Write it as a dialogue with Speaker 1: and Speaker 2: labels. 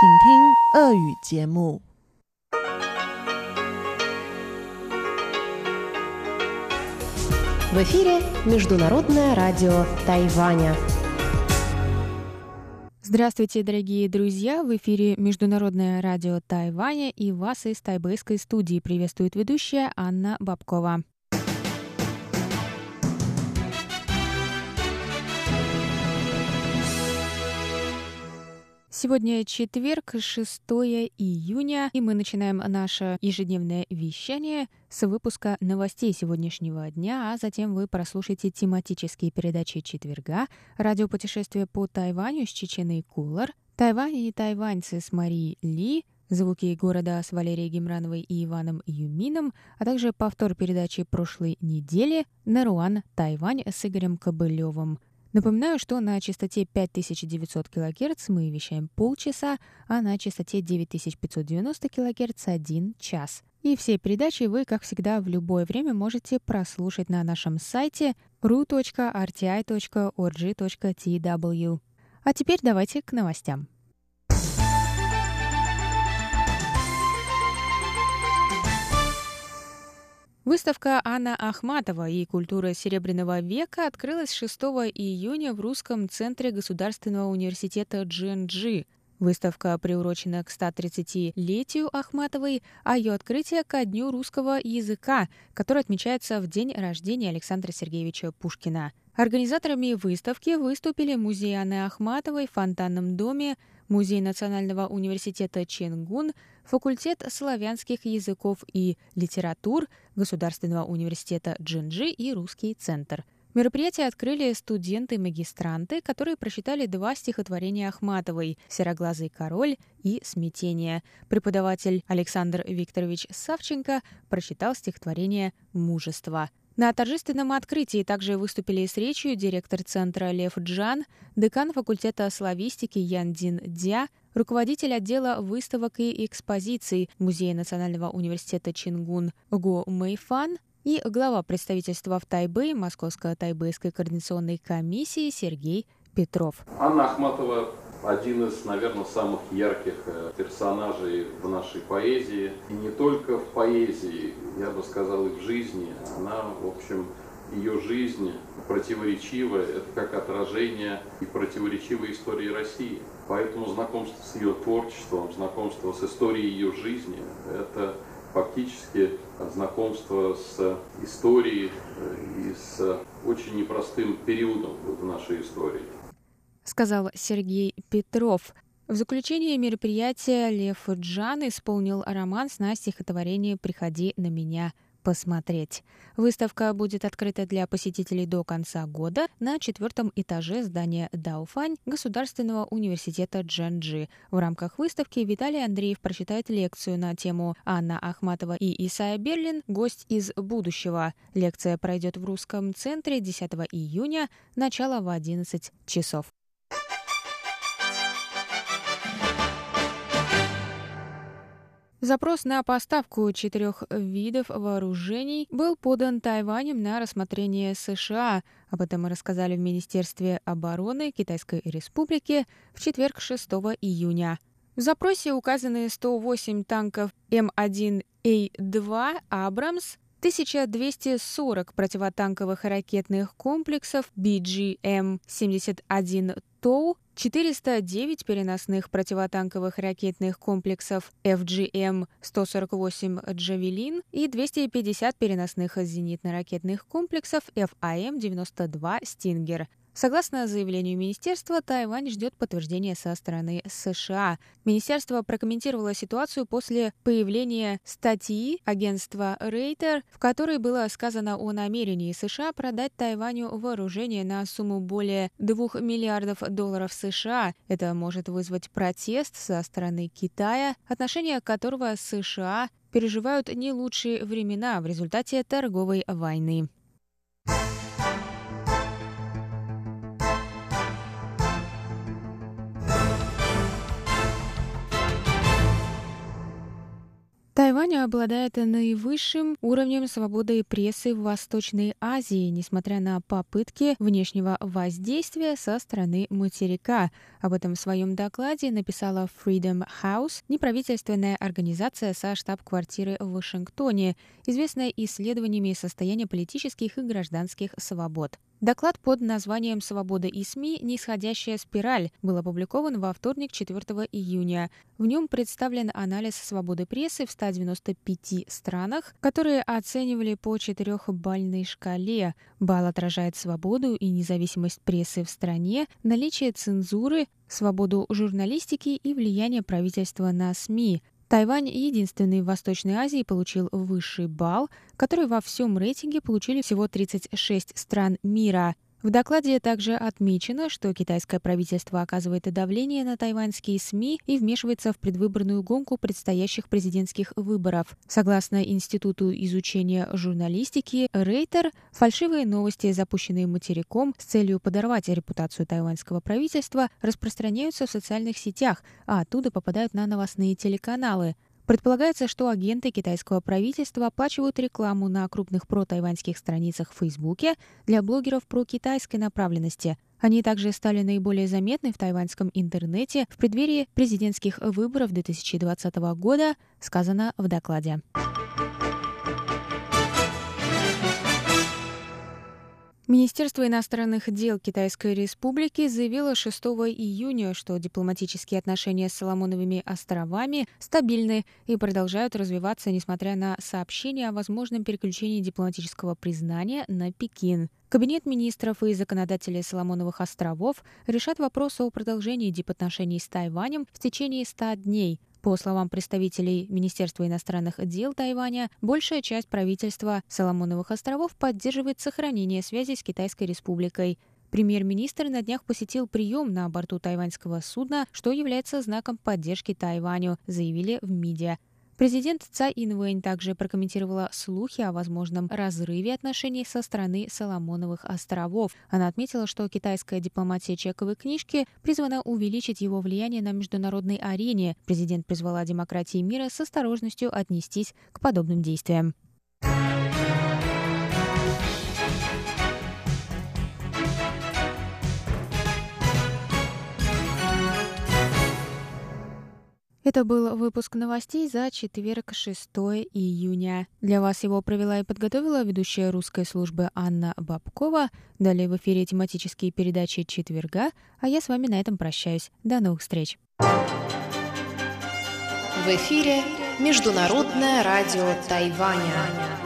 Speaker 1: 请听俄语节目。
Speaker 2: В эфире Международное радио Тайваня.
Speaker 3: Здравствуйте, дорогие друзья! В эфире Международное радио Тайваня и вас из тайбэйской студии приветствует ведущая Анна Бабкова. Сегодня четверг, 6 июня, и мы начинаем наше ежедневное вещание с выпуска новостей сегодняшнего дня, а затем вы прослушаете тематические передачи четверга, радиопутешествие по Тайваню с Чеченой Кулар, Тайвань и тайваньцы с Марией Ли, звуки города с Валерией Гемрановой и Иваном Юмином, а также повтор передачи прошлой недели «Наруан. Тайвань» с Игорем Кобылевым. Напоминаю, что на частоте 5900 кГц мы вещаем полчаса, а на частоте 9590 кГц — один час. И все передачи вы, как всегда, в любое время можете прослушать на нашем сайте ru.rti.org.tw. А теперь давайте к новостям. Выставка Анна Ахматова и культура Серебряного века открылась 6 июня в Русском центре Государственного университета Джинджи. Выставка приурочена к 130-летию Ахматовой, а ее открытие ко Дню русского языка, который отмечается в день рождения Александра Сергеевича Пушкина. Организаторами выставки выступили музей Анны Ахматовой в Фонтанном доме, Музей Национального университета Ченгун, факультет славянских языков и литератур Государственного университета Джинджи и Русский центр. Мероприятие открыли студенты-магистранты, которые прочитали два стихотворения Ахматовой «Сероглазый король» и «Смятение». Преподаватель Александр Викторович Савченко прочитал стихотворение «Мужество». На торжественном открытии также выступили с речью директор центра Лев Джан, декан факультета славистики Ян Дин Дя, руководитель отдела выставок и экспозиций Музея Национального университета Чингун Го Мэйфан и глава представительства в Тайбэе Московско-Тайбэйской координационной комиссии Сергей Петров.
Speaker 4: Анна Ахматова один из, наверное, самых ярких персонажей в нашей поэзии. И не только в поэзии, я бы сказал, и в жизни. Она, в общем, ее жизнь противоречивая, это как отражение и противоречивой истории России. Поэтому знакомство с ее творчеством, знакомство с историей ее жизни, это фактически знакомство с историей и с очень непростым периодом в нашей истории
Speaker 3: сказал Сергей Петров. В заключение мероприятия Лев Джан исполнил роман на стихотворение «Приходи на меня посмотреть». Выставка будет открыта для посетителей до конца года на четвертом этаже здания Дауфань Государственного университета Джанджи. В рамках выставки Виталий Андреев прочитает лекцию на тему «Анна Ахматова и Исайя Берлин. Гость из будущего». Лекция пройдет в Русском центре 10 июня, начало в 11 часов. Запрос на поставку четырех видов вооружений был подан Тайванем на рассмотрение США. Об этом мы рассказали в Министерстве обороны Китайской Республики в четверг 6 июня. В запросе указаны 108 танков М1А2 «Абрамс», 1240 противотанковых ракетных комплексов BGM-71 ТОУ, 409 переносных противотанковых ракетных комплексов FGM-148 «Джавелин» и 250 переносных зенитно-ракетных комплексов FAM-92 «Стингер». Согласно заявлению министерства, Тайвань ждет подтверждения со стороны США. Министерство прокомментировало ситуацию после появления статьи агентства Рейтер, в которой было сказано о намерении США продать Тайваню вооружение на сумму более 2 миллиардов долларов США. Это может вызвать протест со стороны Китая, отношения которого США переживают не лучшие времена в результате торговой войны. Тайвань обладает наивысшим уровнем свободы прессы в Восточной Азии, несмотря на попытки внешнего воздействия со стороны материка. Об этом в своем докладе написала Freedom House, неправительственная организация со штаб-квартиры в Вашингтоне, известная исследованиями состояния политических и гражданских свобод. Доклад под названием «Свобода и СМИ. Нисходящая спираль» был опубликован во вторник, 4 июня. В нем представлен анализ свободы прессы в 195 странах, которые оценивали по четырехбальной шкале. Балл отражает свободу и независимость прессы в стране, наличие цензуры, свободу журналистики и влияние правительства на СМИ. Тайвань единственный в Восточной Азии получил высший балл, который во всем рейтинге получили всего 36 стран мира. В докладе также отмечено, что китайское правительство оказывает давление на тайваньские СМИ и вмешивается в предвыборную гонку предстоящих президентских выборов. Согласно Институту изучения журналистики Рейтер, фальшивые новости, запущенные материком с целью подорвать репутацию тайваньского правительства, распространяются в социальных сетях, а оттуда попадают на новостные телеканалы. Предполагается, что агенты китайского правительства оплачивают рекламу на крупных протайваньских страницах в Фейсбуке для блогеров про китайской направленности. Они также стали наиболее заметны в тайваньском интернете в преддверии президентских выборов 2020 года, сказано в докладе. Министерство иностранных дел Китайской Республики заявило 6 июня, что дипломатические отношения с Соломоновыми островами стабильны и продолжают развиваться, несмотря на сообщения о возможном переключении дипломатического признания на Пекин. Кабинет министров и законодатели Соломоновых островов решат вопрос о продолжении дипотношений с Тайванем в течение 100 дней. По словам представителей Министерства иностранных дел Тайваня, большая часть правительства Соломоновых островов поддерживает сохранение связи с Китайской республикой. Премьер-министр на днях посетил прием на борту тайваньского судна, что является знаком поддержки Тайваню, заявили в МИДиа. Президент Цай Инвэнь также прокомментировала слухи о возможном разрыве отношений со стороны Соломоновых островов. Она отметила, что китайская дипломатия чековой книжки призвана увеличить его влияние на международной арене. Президент призвала демократии мира с осторожностью отнестись к подобным действиям. Это был выпуск новостей за четверг, 6 июня. Для вас его провела и подготовила ведущая русской службы Анна Бабкова. Далее в эфире тематические передачи четверга, а я с вами на этом прощаюсь. До новых встреч.
Speaker 2: В эфире Международное радио Тайваня.